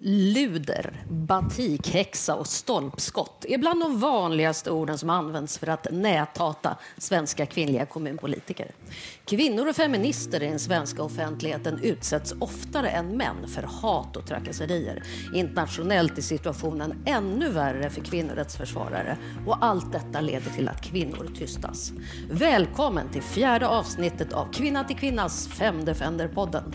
Luder, batikhäxa och stolpskott är bland de vanligaste orden som används för att näthata svenska kvinnliga kommunpolitiker. Kvinnor och feminister i den svenska offentligheten utsätts oftare än män för hat och trakasserier. Internationellt är situationen ännu värre för kvinnorättsförsvarare och allt detta leder till att kvinnor tystas. Välkommen till fjärde avsnittet av Kvinna till kvinnas Fem Defender-podden.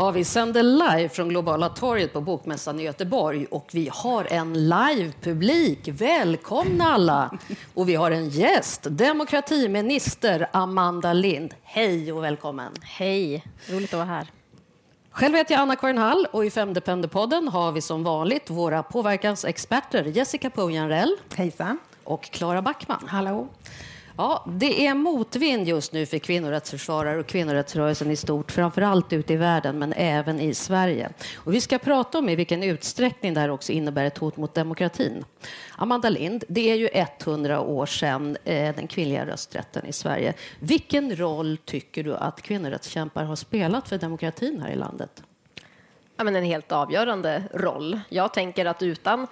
Ja, vi sänder live från Globala torget på Bokmässan i Göteborg och vi har en live-publik. Välkomna alla! Och vi har en gäst, demokratiminister Amanda Lind. Hej och välkommen! Hej, roligt att vara här. Själv heter jag Anna-Karin Hall och i Femdepender-podden har vi som vanligt våra påverkansexperter Jessica Pujanrell Hejsan. och Klara Backman. Hallå. Ja, det är motvind just nu för kvinnorättsförsvarare och kvinnorättsrörelsen i stort, framför allt ute i världen, men även i Sverige. Och vi ska prata om i vilken utsträckning det här också innebär ett hot mot demokratin. Amanda Lind, det är ju 100 år sedan eh, den kvinnliga rösträtten i Sverige. Vilken roll tycker du att kvinnorättskämpar har spelat för demokratin här i landet? Ja, men en helt avgörande roll. Jag tänker att utan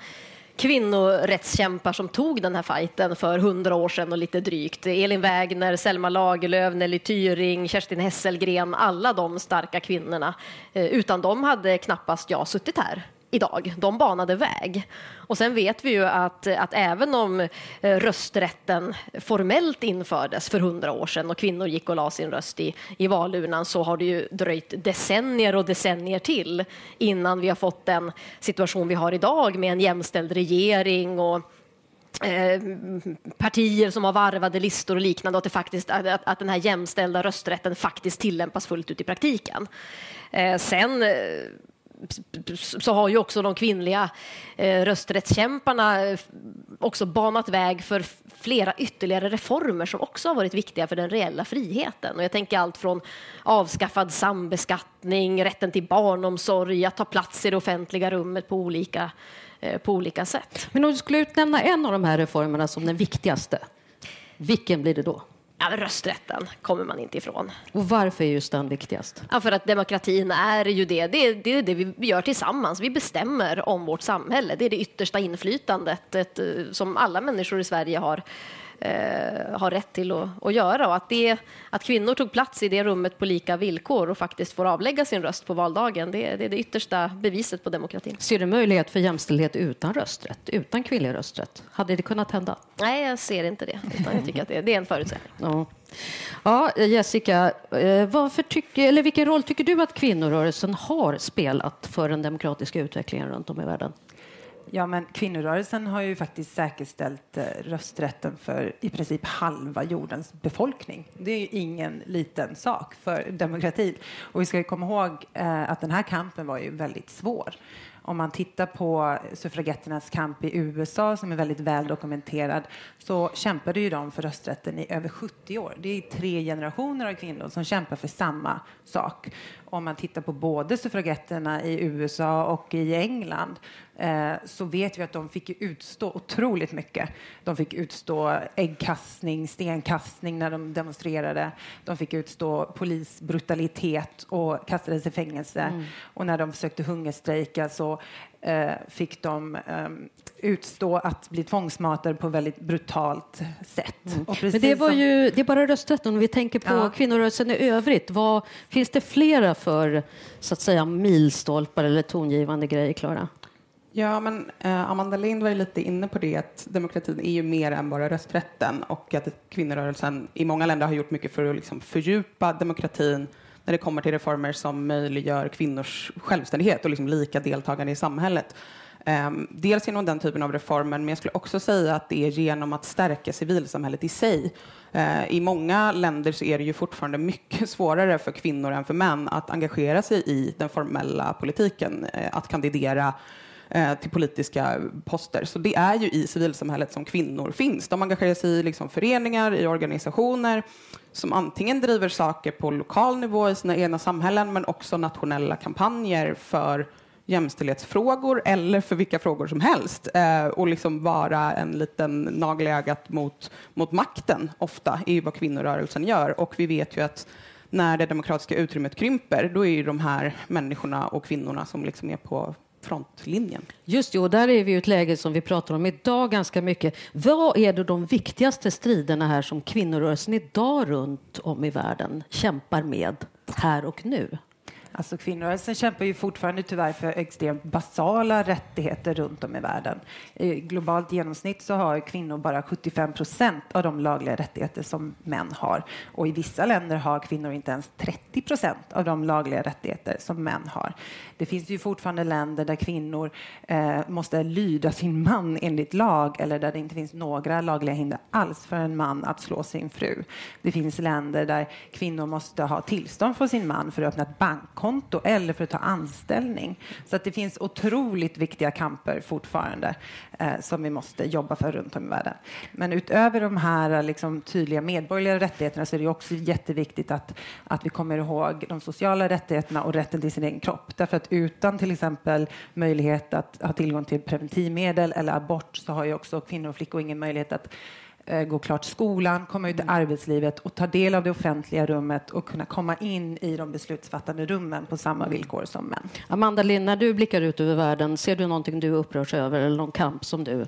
kvinnorättskämpar som tog den här fighten för hundra år sedan och lite drygt. Elin Wägner, Selma Lagerlöf, Nelly Tyring, Kerstin Hesselgren, alla de starka kvinnorna. Eh, utan dem hade knappast jag suttit här idag. De banade väg. Och sen vet vi ju att, att även om eh, rösträtten formellt infördes för hundra år sedan och kvinnor gick och la sin röst i, i valurnan så har det ju dröjt decennier och decennier till innan vi har fått den situation vi har idag med en jämställd regering och eh, partier som har varvade listor och liknande, och att, det faktiskt, att, att den här jämställda rösträtten faktiskt tillämpas fullt ut i praktiken. Eh, sen eh, så har ju också de kvinnliga eh, rösträttskämparna eh, också banat väg för flera ytterligare reformer som också har varit viktiga för den reella friheten. Och jag tänker allt från avskaffad sambeskattning, rätten till barnomsorg, att ta plats i det offentliga rummet på olika, eh, på olika sätt. Men om du skulle utnämna en av de här reformerna som den viktigaste, vilken blir det då? Ja, rösträtten kommer man inte ifrån. Och varför är just den viktigast? Ja, för att demokratin är ju det. Det är, det är det vi gör tillsammans. Vi bestämmer om vårt samhälle. Det är det yttersta inflytandet ett, som alla människor i Sverige har eh, har rätt till att, att göra. Och att, det, att kvinnor tog plats i det rummet på lika villkor och faktiskt får avlägga sin röst på valdagen, det, det är det yttersta beviset på demokratin. Ser du möjlighet för jämställdhet utan rösträtt, utan kvinnlig rösträtt? Hade det kunnat hända? Nej, jag ser inte det. Utan jag tycker att det, det är en förutsättning. Ja. Ja, Jessica, eh, varför tycker, eller vilken roll tycker du att kvinnorörelsen har spelat för den demokratiska utvecklingen runt om i världen? Ja, men kvinnorörelsen har ju faktiskt säkerställt eh, rösträtten för i princip halva jordens befolkning. Det är ju ingen liten sak för demokratin. Och vi ska komma ihåg eh, att den här kampen var ju väldigt svår. Om man tittar på suffragetternas kamp i USA, som är väldigt väl dokumenterad, så kämpade ju de för rösträtten i över 70 år. Det är tre generationer av kvinnor som kämpar för samma sak. Om man tittar på både suffragetterna i USA och i England eh, så vet vi att de fick utstå otroligt mycket. De fick utstå äggkastning, stenkastning när de demonstrerade. De fick utstå polisbrutalitet och kastades i fängelse. Mm. Och när de försökte hungerstrejka så eh, fick de eh, utstå att bli tvångsmatade på väldigt brutalt sätt. Mm. Men det var ju det är bara rösträtten. Om vi tänker på ja. kvinnorörelsen i övrigt, vad, finns det flera för så att säga milstolpar eller tongivande grejer, Klara? Ja, men eh, Amanda Lind var ju lite inne på det att demokratin är ju mer än bara rösträtten och att kvinnorörelsen i många länder har gjort mycket för att liksom fördjupa demokratin när det kommer till reformer som möjliggör kvinnors självständighet och liksom lika deltagande i samhället. Eh, dels genom den typen av reformer, men jag skulle också säga att det är genom att stärka civilsamhället i sig. Eh, I många länder så är det ju fortfarande mycket svårare för kvinnor än för män att engagera sig i den formella politiken, eh, att kandidera eh, till politiska poster. Så det är ju i civilsamhället som kvinnor finns. De engagerar sig i liksom, föreningar, i organisationer som antingen driver saker på lokal nivå i sina egna samhällen men också nationella kampanjer för jämställdhetsfrågor eller för vilka frågor som helst eh, och liksom vara en liten nagel i ögat mot, mot makten ofta är vad kvinnorörelsen gör. Och vi vet ju att när det demokratiska utrymmet krymper, då är ju de här människorna och kvinnorna som liksom är på frontlinjen. Just det, och där är vi i ett läge som vi pratar om idag ganska mycket. Vad är det de viktigaste striderna här som kvinnorörelsen idag runt om i världen kämpar med här och nu? Alltså kvinnorörelsen kämpar ju fortfarande tyvärr för extremt basala rättigheter runt om i världen. I globalt genomsnitt så har kvinnor bara 75 procent av de lagliga rättigheter som män har. Och i vissa länder har kvinnor inte ens 30 procent av de lagliga rättigheter som män har. Det finns ju fortfarande länder där kvinnor eh, måste lyda sin man enligt lag eller där det inte finns några lagliga hinder alls för en man att slå sin fru. Det finns länder där kvinnor måste ha tillstånd från sin man för att öppna ett bankkonto eller för att ta anställning. Så att det finns otroligt viktiga kamper fortfarande eh, som vi måste jobba för runt om i världen. Men utöver de här liksom, tydliga medborgerliga rättigheterna så är det också jätteviktigt att, att vi kommer ihåg de sociala rättigheterna och rätten till sin egen kropp. Därför att utan till exempel möjlighet att ha tillgång till preventivmedel eller abort så har ju också kvinnor och flickor ingen möjlighet att gå klart skolan, komma ut i arbetslivet och ta del av det offentliga rummet och kunna komma in i de beslutsfattande rummen på samma villkor som män. Amanda Lind, när du blickar ut över världen, ser du någonting du upprörs över eller någon kamp som du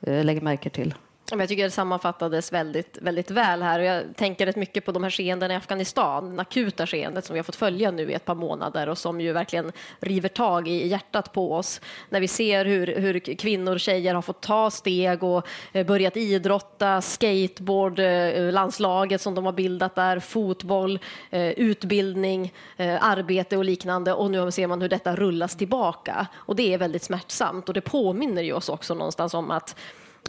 eh, lägger märke till? Jag tycker det sammanfattades väldigt, väldigt väl här. Och jag tänker rätt mycket på de här skeendena i Afghanistan, det akuta skeendet som vi har fått följa nu i ett par månader och som ju verkligen river tag i hjärtat på oss. När vi ser hur, hur kvinnor och tjejer har fått ta steg och eh, börjat idrotta, skateboard, eh, landslaget som de har bildat där, fotboll, eh, utbildning, arbete och liknande. Och nu ser man hur detta rullas tillbaka. Och det är väldigt smärtsamt och det påminner ju oss också någonstans om att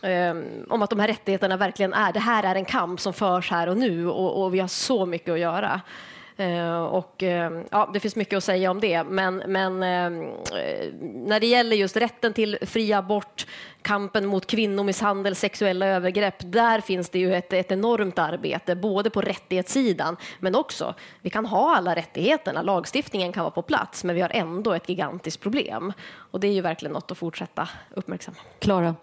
Ehm, om att de här rättigheterna verkligen är, det här är en kamp som förs här och nu och, och vi har så mycket att göra. Uh, och, uh, ja, det finns mycket att säga om det, men, men uh, när det gäller just rätten till fri abort, kampen mot kvinnomisshandel, sexuella övergrepp, där finns det ju ett, ett enormt arbete, både på rättighetssidan, men också, vi kan ha alla rättigheterna, lagstiftningen kan vara på plats, men vi har ändå ett gigantiskt problem. Och det är ju verkligen något att fortsätta uppmärksamma. Klara?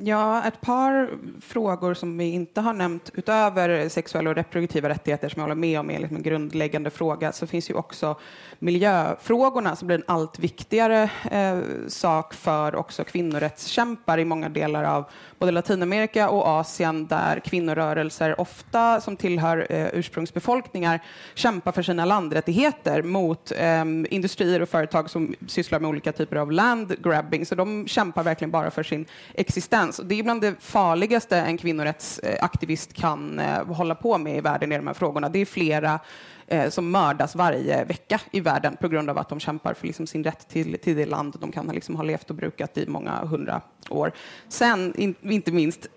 Ja, ett par frågor som vi inte har nämnt utöver sexuella och reproduktiva rättigheter som jag håller med om är liksom en grundläggande fråga så finns ju också miljöfrågorna som blir en allt viktigare eh, sak för också kvinnorättskämpar i många delar av både Latinamerika och Asien där kvinnorörelser ofta som tillhör eh, ursprungsbefolkningar kämpar för sina landrättigheter mot eh, industrier och företag som sysslar med olika typer av landgrabbing. Så de kämpar verkligen bara för sin existens. Det är bland det farligaste en kvinnorättsaktivist kan eh, hålla på med i världen i de här frågorna. Det är flera eh, som mördas varje vecka i världen på grund av att de kämpar för liksom, sin rätt till, till det land de kan liksom, ha levt och brukat i många hundra år. Sen, in, inte minst,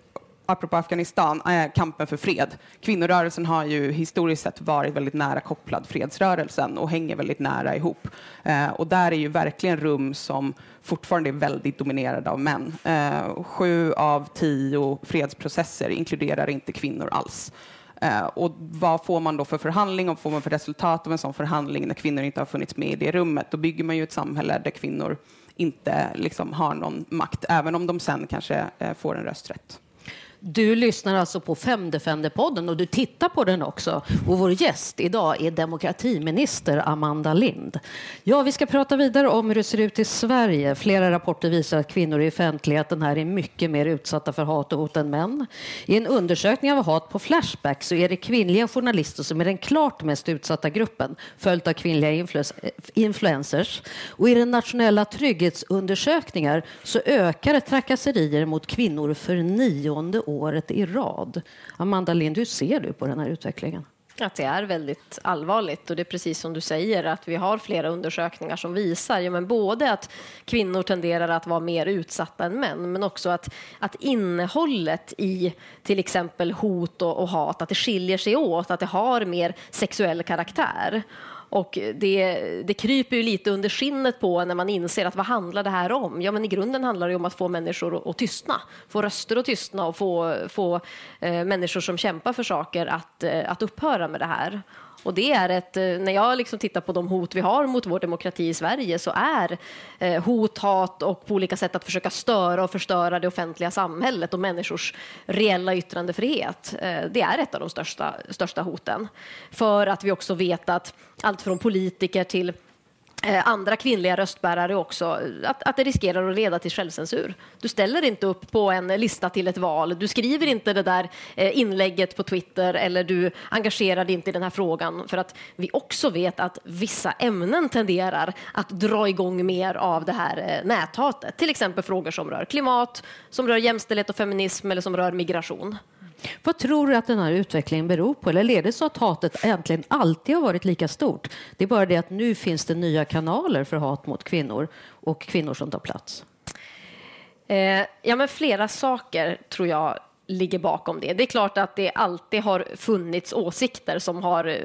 apropå Afghanistan, är kampen för fred. Kvinnorörelsen har ju historiskt sett varit väldigt nära kopplad fredsrörelsen och hänger väldigt nära ihop. Eh, och där är ju verkligen rum som fortfarande är väldigt dominerade av män. Eh, sju av tio fredsprocesser inkluderar inte kvinnor alls. Eh, och vad får man då för förhandling och får man för resultat av en sån förhandling när kvinnor inte har funnits med i det rummet? Då bygger man ju ett samhälle där kvinnor inte liksom har någon makt, även om de sen kanske eh, får en rösträtt. Du lyssnar alltså på Femdefender-podden och du tittar på den också. Och vår gäst idag är demokratiminister Amanda Lind. Ja, vi ska prata vidare om hur det ser ut i Sverige. Flera rapporter visar att kvinnor i offentligheten här är mycket mer utsatta för hat och hot än män. I en undersökning av hat på Flashback så är det kvinnliga journalister som är den klart mest utsatta gruppen, följt av kvinnliga influencers. Och i den nationella trygghetsundersökningar så ökar trakasserier mot kvinnor för nionde året i rad. Amanda Lind, hur ser du på den här utvecklingen? Att det är väldigt allvarligt och det är precis som du säger att vi har flera undersökningar som visar ja, men både att kvinnor tenderar att vara mer utsatta än män men också att, att innehållet i till exempel hot och, och hat att det skiljer sig åt, att det har mer sexuell karaktär. Och det, det kryper ju lite under skinnet på när man inser att vad handlar det här om? Ja, men i grunden handlar det om att få människor att, tystna, få röster att tystna och få, få eh, människor som kämpar för saker att, eh, att upphöra med det här. Och det är ett, eh, när jag liksom tittar på de hot vi har mot vår demokrati i Sverige så är eh, hot, hat och på olika sätt att försöka störa och förstöra det offentliga samhället och människors reella yttrandefrihet. Eh, det är ett av de största, största hoten. För att vi också vet att allt från politiker till Eh, andra kvinnliga röstbärare också, att, att det riskerar att leda till självcensur. Du ställer inte upp på en lista till ett val, du skriver inte det där eh, inlägget på Twitter eller du engagerar dig inte i den här frågan för att vi också vet att vissa ämnen tenderar att dra igång mer av det här eh, näthatet. Till exempel frågor som rör klimat, som rör jämställdhet och feminism eller som rör migration. Vad tror du att den här utvecklingen beror på? Eller är det så att hatet egentligen alltid har varit lika stort? Det är bara det att nu finns det nya kanaler för hat mot kvinnor och kvinnor som tar plats. Eh, ja, men flera saker tror jag ligger bakom det. Det är klart att det alltid har funnits åsikter som har eh,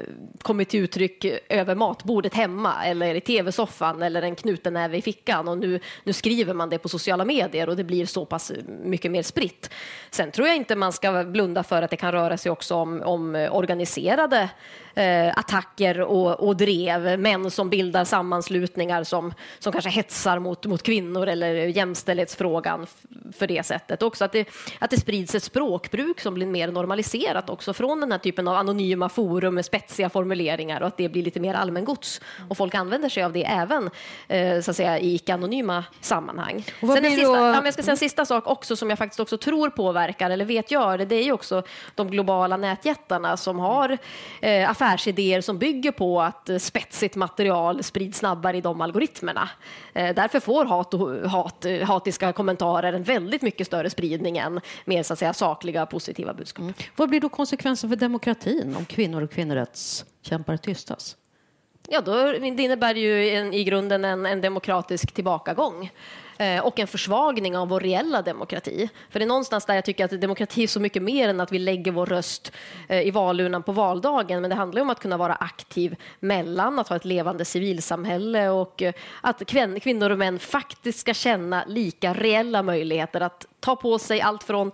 kommit till uttryck över matbordet hemma eller i tv-soffan eller en knuten näve i fickan och nu, nu skriver man det på sociala medier och det blir så pass mycket mer spritt. Sen tror jag inte man ska blunda för att det kan röra sig också om, om eh, organiserade eh, attacker och, och drev, män som bildar sammanslutningar som, som kanske hetsar mot, mot kvinnor eller jämställdhetsfrågan för det sättet. Också att det, att det sprids ett språkbruk som blir mer normaliserat också från den här typen av anonyma forum med spetsiga formuleringar och att det blir lite mer allmängods. Och folk använder sig av det även eh, så att säga, i icke-anonyma sammanhang. Sen en sista, då... ja, jag ska säga en sista sak också som jag faktiskt också tror påverkar eller vet gör det, det är ju också de globala nätjättarna som har eh, affärsidéer som bygger på att eh, spetsigt material sprids snabbare i de algoritmerna. Eh, därför får hat och hat, eh, hatiska kommentarer en väldigt mycket större spridning än mer så att säga, sakliga positiva budskap. Mm. Vad blir då konsekvensen för demokratin om kvinnor och kvinnorättskämpar tystas? Ja, då, det innebär ju en, i grunden en, en demokratisk tillbakagång. Eh, och en försvagning av vår reella demokrati. För det är någonstans där jag tycker att demokrati är så mycket mer än att vi lägger vår röst eh, i valurnan på valdagen. Men det handlar om att kunna vara aktiv mellan, att ha ett levande civilsamhälle och eh, att kvinnor och män faktiskt ska känna lika reella möjligheter att ta på sig allt från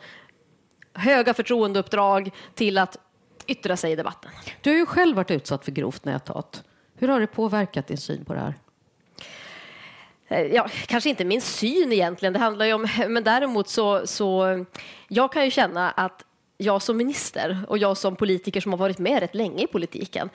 höga förtroendeuppdrag till att yttra sig i debatten. Du har ju själv varit utsatt för grovt näthat. Hur har det påverkat din syn på det här? Eh, ja, kanske inte min syn egentligen, det handlar ju om, men däremot så, så jag kan ju känna att jag som minister och jag som politiker som har varit med rätt länge i politiken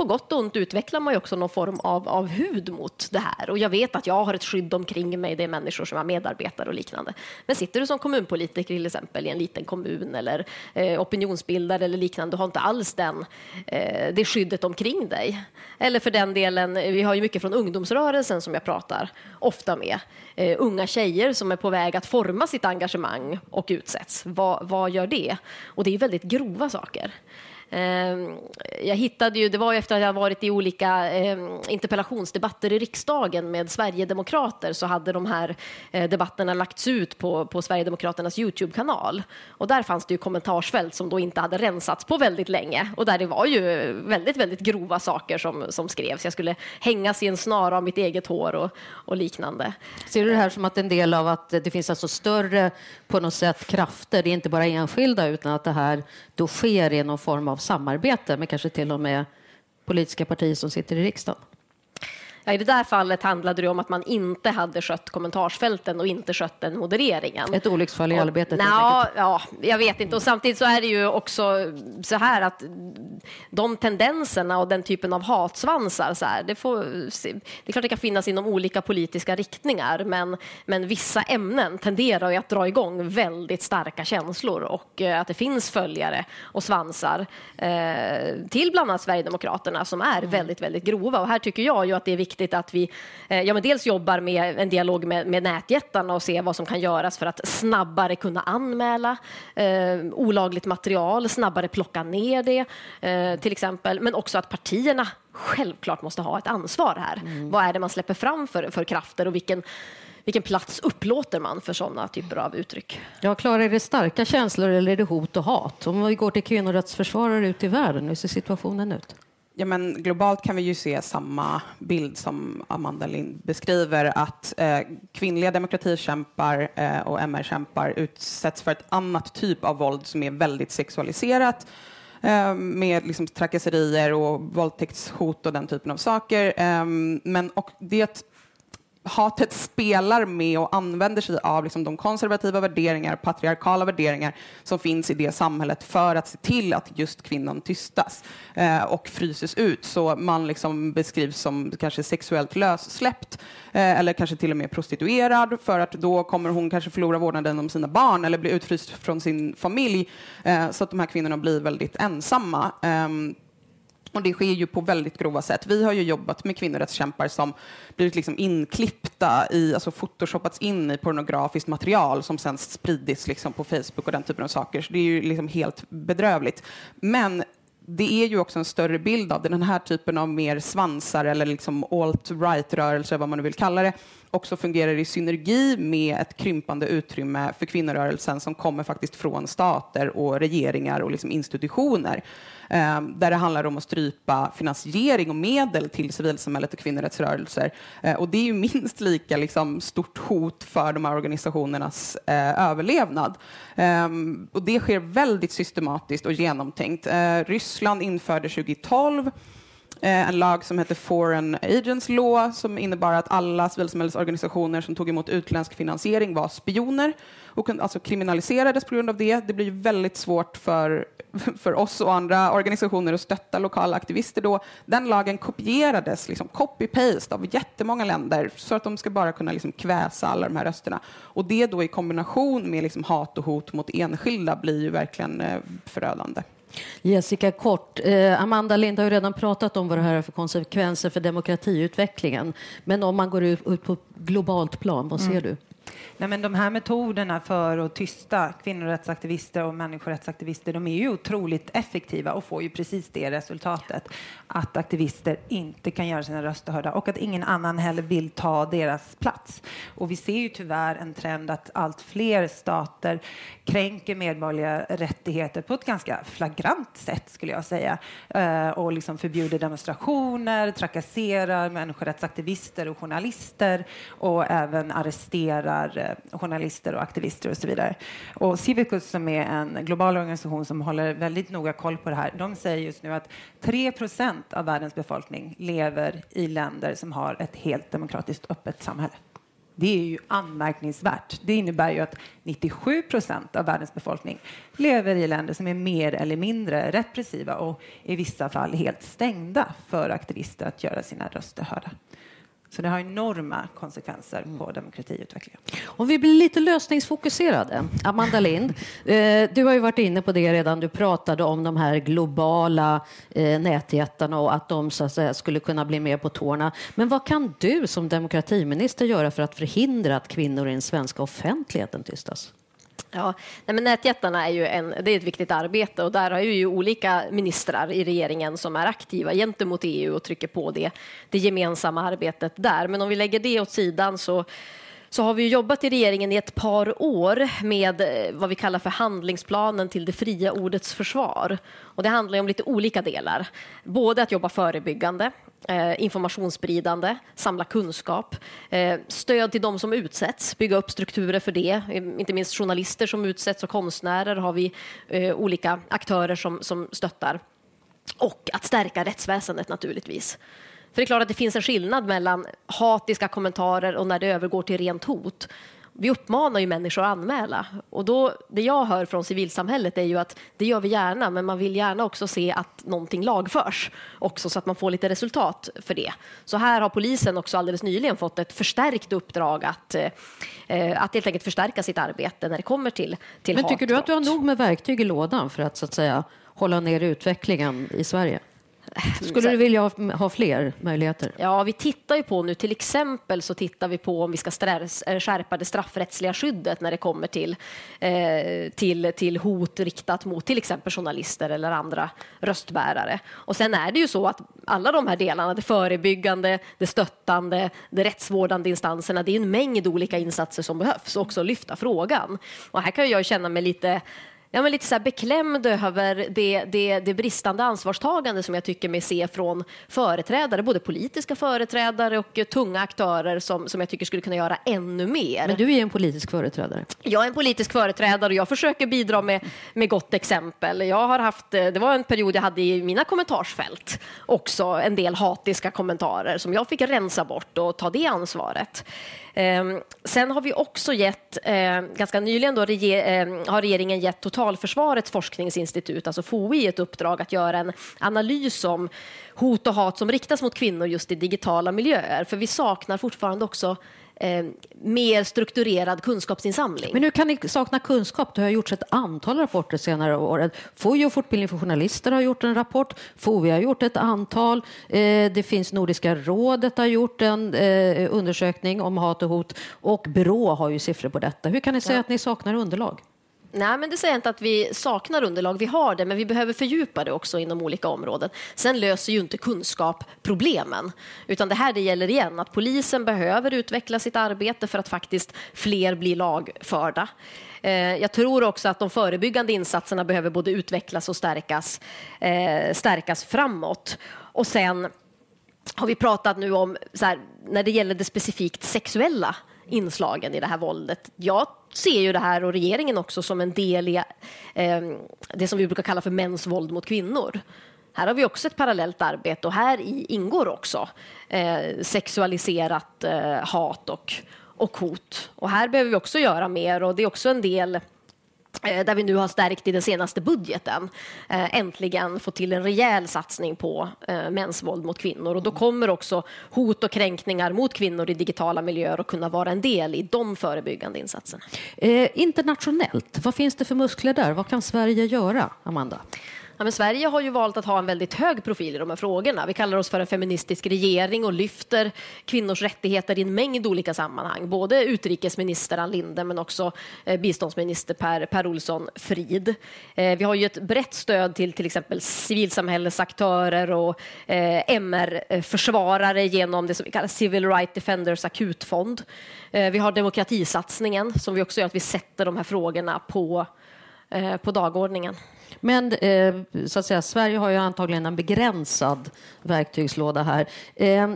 på gott och ont utvecklar man ju också någon form av, av hud mot det här. Och jag vet att jag har ett skydd omkring mig, det är människor som är medarbetare och liknande. Men sitter du som kommunpolitiker till exempel i en liten kommun eller eh, opinionsbildare eller liknande, du har inte alls den, eh, det skyddet omkring dig. Eller för den delen, eh, vi har ju mycket från ungdomsrörelsen som jag pratar ofta med. Eh, unga tjejer som är på väg att forma sitt engagemang och utsätts. Vad, vad gör det? Och det är väldigt grova saker. Ehm, jag hittade ju, det var ju efter att jag varit i olika ehm, interpellationsdebatter i riksdagen med Sverigedemokrater så hade de här eh, debatterna lagts ut på, på Sverigedemokraternas Youtube-kanal. Och där fanns det ju kommentarsfält som då inte hade rensats på väldigt länge och där det var ju väldigt, väldigt grova saker som, som skrevs. Jag skulle hängas i en snara av mitt eget hår och, och liknande. Ser du det här som att en del av att det finns alltså större på något sätt krafter, det är inte bara enskilda utan att det här då sker i någon form av samarbete med kanske till och med politiska partier som sitter i riksdagen? Ja, I det där fallet handlade det om att man inte hade skött kommentarsfälten och inte skött den modereringen. Ett olycksfall i och, arbetet? Na, ja, jag vet inte. Och samtidigt så är det ju också så här att de tendenserna och den typen av hatsvansar, så här, det, får, det är klart det kan finnas inom olika politiska riktningar, men, men vissa ämnen tenderar ju att dra igång väldigt starka känslor och eh, att det finns följare och svansar eh, till bland annat Sverigedemokraterna som är väldigt, väldigt grova. Och här tycker jag ju att det är viktigt viktigt att vi eh, ja, men dels jobbar med en dialog med, med nätjättarna och se vad som kan göras för att snabbare kunna anmäla eh, olagligt material, snabbare plocka ner det eh, till exempel. Men också att partierna självklart måste ha ett ansvar här. Mm. Vad är det man släpper fram för, för krafter och vilken vilken plats upplåter man för sådana typer av uttryck? Ja, Klara, är det starka känslor eller är det hot och hat? Om vi går till kvinnorättsförsvarare ute i världen, hur ser situationen ut? Ja, men globalt kan vi ju se samma bild som Amanda Lind beskriver, att eh, kvinnliga demokratikämpar eh, och MR-kämpar utsätts för ett annat typ av våld som är väldigt sexualiserat eh, med liksom trakasserier och våldtäktshot och den typen av saker. Ehm, men och det hatet spelar med och använder sig av liksom de konservativa värderingar, patriarkala värderingar som finns i det samhället för att se till att just kvinnan tystas eh, och fryses ut. Så man liksom beskrivs som kanske sexuellt lössläppt eh, eller kanske till och med prostituerad för att då kommer hon kanske förlora vårdnaden om sina barn eller bli utfryst från sin familj eh, så att de här kvinnorna blir väldigt ensamma. Ehm, och det sker ju på väldigt grova sätt. Vi har ju jobbat med kvinnorättskämpar som blivit liksom inklippta i, alltså photoshoppats in i pornografiskt material som sen spridits liksom på Facebook och den typen av saker. Så det är ju liksom helt bedrövligt. Men det är ju också en större bild av det. Den här typen av mer svansar eller liksom alt-right-rörelser, vad man nu vill kalla det, också fungerar i synergi med ett krympande utrymme för kvinnorörelsen som kommer faktiskt från stater och regeringar och liksom institutioner. Eh, där det handlar om att strypa finansiering och medel till civilsamhället och kvinnorättsrörelser. Eh, och det är ju minst lika liksom, stort hot för de här organisationernas eh, överlevnad. Ehm, och det sker väldigt systematiskt och genomtänkt. Ehm, Ryssland införde 2012 Eh, en lag som hette Foreign Agents Law som innebar att alla civilsamhällesorganisationer som tog emot utländsk finansiering var spioner och alltså kriminaliserades på grund av det. Det blir väldigt svårt för, för oss och andra organisationer att stötta lokala aktivister då. Den lagen kopierades, liksom copy-paste av jättemånga länder så att de ska bara kunna liksom kväsa alla de här rösterna. Och det då i kombination med liksom hat och hot mot enskilda blir ju verkligen eh, förödande. Jessica Kort, eh, Amanda Lind har ju redan pratat om vad det här har för konsekvenser för demokratiutvecklingen. Men om man går ut, ut på globalt plan, vad ser mm. du? Nej, men de här metoderna för att tysta kvinnorättsaktivister och människorättsaktivister de är ju otroligt effektiva och får ju precis det resultatet att aktivister inte kan göra sina röster hörda och att ingen annan heller vill ta deras plats. Och vi ser ju tyvärr en trend att allt fler stater kränker medborgerliga rättigheter på ett ganska flagrant sätt skulle jag säga eh, och liksom förbjuder demonstrationer, trakasserar människorättsaktivister och journalister och även arresterar är eh, journalister och aktivister och så vidare. Och Civicus som är en global organisation som håller väldigt noga koll på det här, de säger just nu att 3 procent av världens befolkning lever i länder som har ett helt demokratiskt öppet samhälle. Det är ju anmärkningsvärt. Det innebär ju att 97 procent av världens befolkning lever i länder som är mer eller mindre repressiva och i vissa fall helt stängda för aktivister att göra sina röster hörda. Så det har enorma konsekvenser på mm. demokratiutvecklingen. Om vi blir lite lösningsfokuserade. Amanda Lind, eh, du har ju varit inne på det redan. Du pratade om de här globala eh, nätjättarna och att de så att säga, skulle kunna bli mer på tårna. Men vad kan du som demokratiminister göra för att förhindra att kvinnor i den svenska offentligheten tystas? Ja, nej men nätjättarna är ju en, det är ett viktigt arbete och där har ju olika ministrar i regeringen som är aktiva gentemot EU och trycker på det, det gemensamma arbetet där. Men om vi lägger det åt sidan så så har vi jobbat i regeringen i ett par år med eh, vad vi kallar för handlingsplanen till det fria ordets försvar. Och det handlar om lite olika delar. Både att jobba förebyggande, eh, informationsspridande, samla kunskap, eh, stöd till de som utsätts, bygga upp strukturer för det. Eh, inte minst journalister som utsätts och konstnärer har vi eh, olika aktörer som, som stöttar. Och att stärka rättsväsendet naturligtvis. För det är klart att det finns en skillnad mellan hatiska kommentarer och när det övergår till rent hot. Vi uppmanar ju människor att anmäla och då, det jag hör från civilsamhället är ju att det gör vi gärna, men man vill gärna också se att någonting lagförs också så att man får lite resultat för det. Så här har polisen också alldeles nyligen fått ett förstärkt uppdrag att, eh, att helt enkelt förstärka sitt arbete när det kommer till, till Men tycker hatbrott. du att du har nog med verktyg i lådan för att så att säga hålla ner utvecklingen i Sverige? Skulle du vilja ha, fler möjligheter? Ja, vi tittar ju på nu, till exempel så tittar vi på om vi ska eh, skärpa det straffrättsliga skyddet när det kommer till, eh, till, till hot riktat mot till exempel journalister eller andra röstbärare. Och sen är det ju så att alla de här delarna, det förebyggande, det stöttande, det rättsvårdande instanserna, det är en mängd olika insatser som behövs, också lyfta frågan. Och här kan jag känna mig lite ja, men lite så beklämd över det, det, det, bristande ansvarstagande som jag tycker mig se från företrädare, både politiska företrädare och tunga aktörer som, som jag tycker skulle kunna göra ännu mer. Men du är en politisk företrädare. Jag är en politisk företrädare och jag försöker bidra med, med gott exempel. Jag har haft, det var en period jag hade i mina kommentarsfält också en del hatiska kommentarer som jag fick rensa bort och ta det ansvaret. Ehm, sen har vi också gett, ehm, ganska nyligen då, ehm, har regeringen gett Totalförsvarets forskningsinstitut, alltså FOI, ett uppdrag att göra en analys om hot och hat som riktas mot kvinnor just i digitala miljöer. För vi saknar fortfarande också eh, mer strukturerad kunskapsinsamling. Men hur kan ni sakna kunskap? Det har gjorts ett antal rapporter senare år. FOI och Fortbildning för journalister har gjort en rapport. FOI har gjort ett antal. Eh, det finns Nordiska rådet har gjort en eh, undersökning om hat och hot och Brå har ju siffror på detta. Hur kan ni säga ja. att ni saknar underlag? Nej, men det säger inte att vi saknar underlag. Vi har det, men vi behöver fördjupa det också inom olika områden. Sen löser ju inte kunskap problemen, utan det här det gäller igen att polisen behöver utveckla sitt arbete för att faktiskt fler blir lagförda. Eh, jag tror också att de förebyggande insatserna behöver både utvecklas och stärkas, eh, stärkas framåt. Och sen har vi pratat nu om, här, när det gäller det specifikt sexuella inslagen i det här våldet. Jag ser ju det här och regeringen också som en del i eh, det som vi brukar kalla för mäns våld mot kvinnor. Här har vi också ett parallellt arbete och här ingår också eh, sexualiserat eh, hat och, och hot. Och här behöver vi också göra mer och det är också en del Eh, där vi nu har stärkt i den senaste budgeten, eh, äntligen få till en rejäl satsning på eh, mäns våld mot kvinnor. Och då kommer också hot och kränkningar mot kvinnor i digitala miljöer att kunna vara en del i de förebyggande insatserna. Eh, internationellt, vad finns det för muskler där? Vad kan Sverige göra, Amanda? Ja, men Sverige har ju valt att ha en väldigt hög profil i de här frågorna. Vi kallar oss för en feministisk regering och lyfter kvinnors rättigheter i en mängd olika sammanhang. Både utrikesminister Ann Linde men också eh, biståndsminister Per, per Olsson Frid. Eh, vi har ju ett brett stöd till till exempel civilsamhällesaktörer och eh, MR-försvarare genom det som vi kallar Civil Rights Defenders akutfond. Vi har demokratisatsningen som vi också gör att vi sätter de här frågorna på, på dagordningen. Men eh, så att säga, Sverige har ju antagligen en begränsad verktygslåda här. Eh,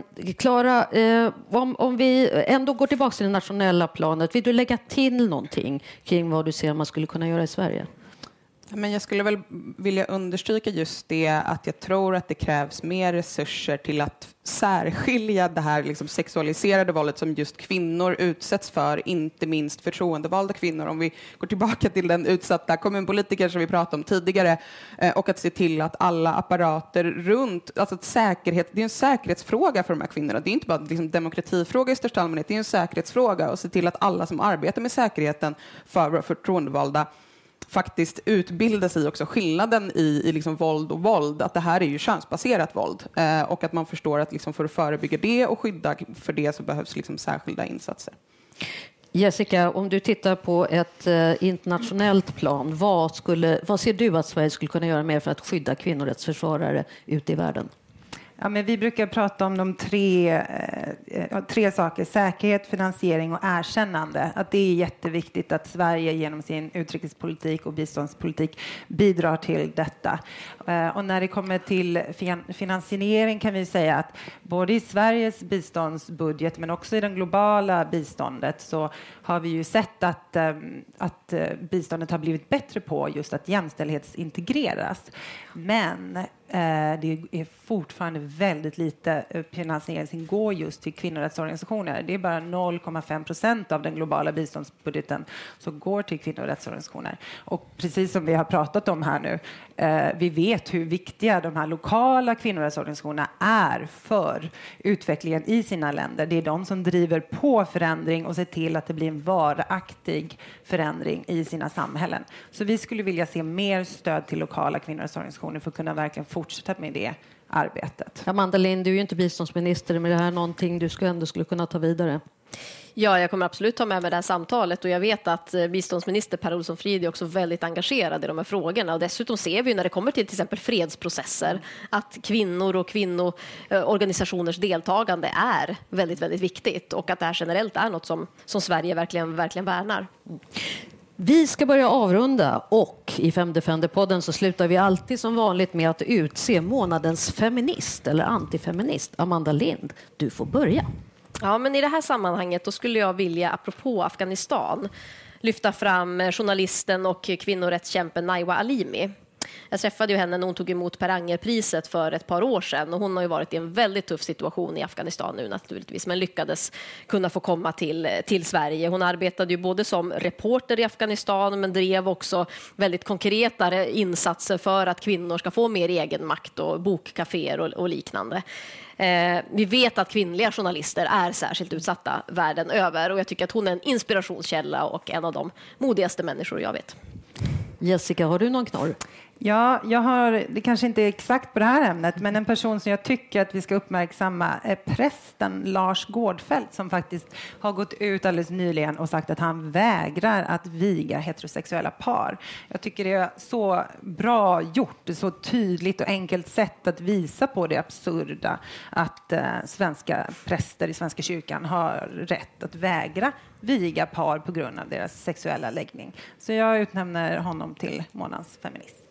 eh, om, om vi ändå går tillbaka till det nationella planet, vill du lägga till någonting kring vad du ser man skulle kunna göra i Sverige? Men jag skulle väl vilja understryka just det att jag tror att det krävs mer resurser till att särskilja det här liksom sexualiserade våldet som just kvinnor utsätts för, inte minst förtroendevalda kvinnor. Om vi går tillbaka till den utsatta kommunpolitiker som vi pratade om tidigare eh, och att se till att alla apparater runt, alltså säkerhet, det är en säkerhetsfråga för de här kvinnorna. Det är inte bara en liksom demokratifråga i största allmänhet, det är en säkerhetsfråga och se till att alla som arbetar med säkerheten för förtroendevalda faktiskt utbilda sig också skillnaden i, i liksom våld och våld, att det här är ju könsbaserat våld eh, och att man förstår att liksom för att förebygga det och skydda för det så behövs liksom särskilda insatser. Jessica, om du tittar på ett eh, internationellt plan, vad, skulle, vad ser du att Sverige skulle kunna göra mer för att skydda kvinnorättsförsvarare ute i världen? Ja, men vi brukar prata om de tre, eh, tre saker, säkerhet, finansiering och erkännande. Att det är jätteviktigt att Sverige genom sin utrikespolitik och biståndspolitik bidrar till detta. Eh, och när det kommer till finansiering kan vi säga att både i Sveriges biståndsbudget men också i det globala biståndet så har vi ju sett att, ehm, att eh, biståndet har blivit bättre på just att jämställdhetsintegreras. Men eh, det är fortfarande väldigt lite eh, finansiering som går just till kvinnorättsorganisationer. Det är bara 0,5 procent av den globala biståndsbudgeten som går till kvinnorättsorganisationer. Och precis som vi har pratat om här nu, Eh, vi vet hur viktiga de här lokala kvinnorättsorganisationerna är för utvecklingen i sina länder. Det är de som driver på förändring och ser till att det blir en varaktig förändring i sina samhällen. Så vi skulle vilja se mer stöd till lokala kvinnorättsorganisationer för att kunna verkligen fortsätta med det arbetet. Amanda Lind, du är ju inte biståndsminister, men det här är någonting du ändå skulle kunna ta vidare. Ja, jag kommer absolut ta med mig det här samtalet och jag vet att eh, biståndsminister Per Olsson Frid är också väldigt engagerad i de här frågorna och dessutom ser vi när det kommer till till exempel fredsprocesser att kvinnor och kvinnoorganisationers deltagande är väldigt, väldigt viktigt och att det här generellt är något som, som Sverige verkligen, verkligen värnar. Vi ska börja avrunda och i Femdefender-podden så slutar vi alltid som vanligt med att utse månadens feminist eller antifeminist. Amanda Lind, du får börja. Ja, men i det här sammanhanget då skulle jag vilja, apropå Afghanistan, lyfta fram eh, journalisten och kvinnorättskämpen Naiwa Alimi. Jag träffade ju henne när hon tog emot Per Anger-priset för ett par år sedan och hon har ju varit i en väldigt tuff situation i Afghanistan nu naturligtvis, men lyckades kunna få komma till, till Sverige. Hon arbetade ju både som reporter i Afghanistan men drev också väldigt konkreta insatser för att kvinnor ska få mer egenmakt och bokkaféer och, och liknande. Eh, vi vet att kvinnliga journalister är särskilt utsatta världen över och jag tycker att hon är en inspirationskälla och en av de modigaste människor jag vet. Jessica, har du någon knorr? Ja, jag har, det kanske inte är exakt på det här ämnet, men en person som jag tycker att vi ska uppmärksamma är prästen Lars Gårdfeldt som faktiskt har gått ut alldeles nyligen och sagt att han vägrar att viga heterosexuella par. Jag tycker det är så bra gjort, så tydligt och enkelt sätt att visa på det absurda att eh, svenska präster i Svenska kyrkan har rätt att vägra viga par på grund av deras sexuella läggning. Så jag utnämner honom till månadens feminist.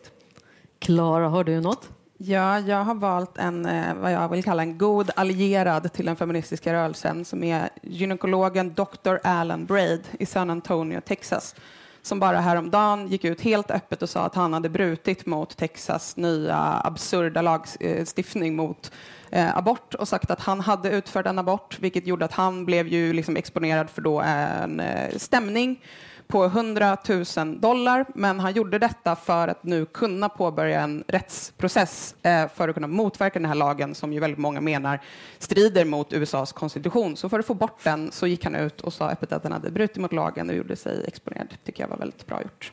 Klara, har du något? Ja, jag har valt en, eh, vad jag vill kalla en god allierad till den feministiska rörelsen som är gynekologen Dr. Alan Braid i San Antonio, Texas som bara häromdagen gick ut helt öppet och sa att han hade brutit mot Texas nya absurda lagstiftning eh, mot eh, abort och sagt att han hade utfört en abort, vilket gjorde att han blev ju liksom exponerad för då en eh, stämning på 100 000 dollar, men han gjorde detta för att nu kunna påbörja en rättsprocess eh, för att kunna motverka den här lagen som ju väldigt många menar strider mot USAs konstitution. Så för att få bort den så gick han ut och sa öppet att han hade brutit mot lagen och gjorde sig exponerad. Det tycker jag var väldigt bra gjort.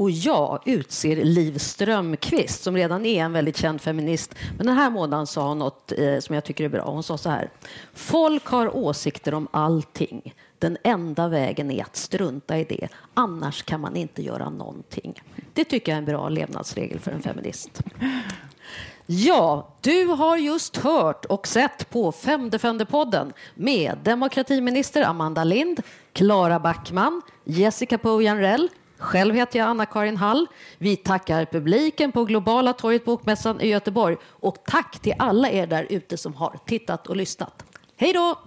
Och jag utser Liv Strömqvist som redan är en väldigt känd feminist. Men den här månaden sa hon något eh, som jag tycker är bra. Hon sa så här. Folk har åsikter om allting. Den enda vägen är att strunta i det. Annars kan man inte göra någonting. Det tycker jag är en bra levnadsregel för en feminist. Ja, du har just hört och sett på Femdefender-podden med demokratiminister Amanda Lind, Klara Backman, Jessica Pojanrell, själv heter jag Anna-Karin Hall. Vi tackar publiken på Globala torget Bokmässan i Göteborg. Och tack till alla er där ute som har tittat och lyssnat. Hej då!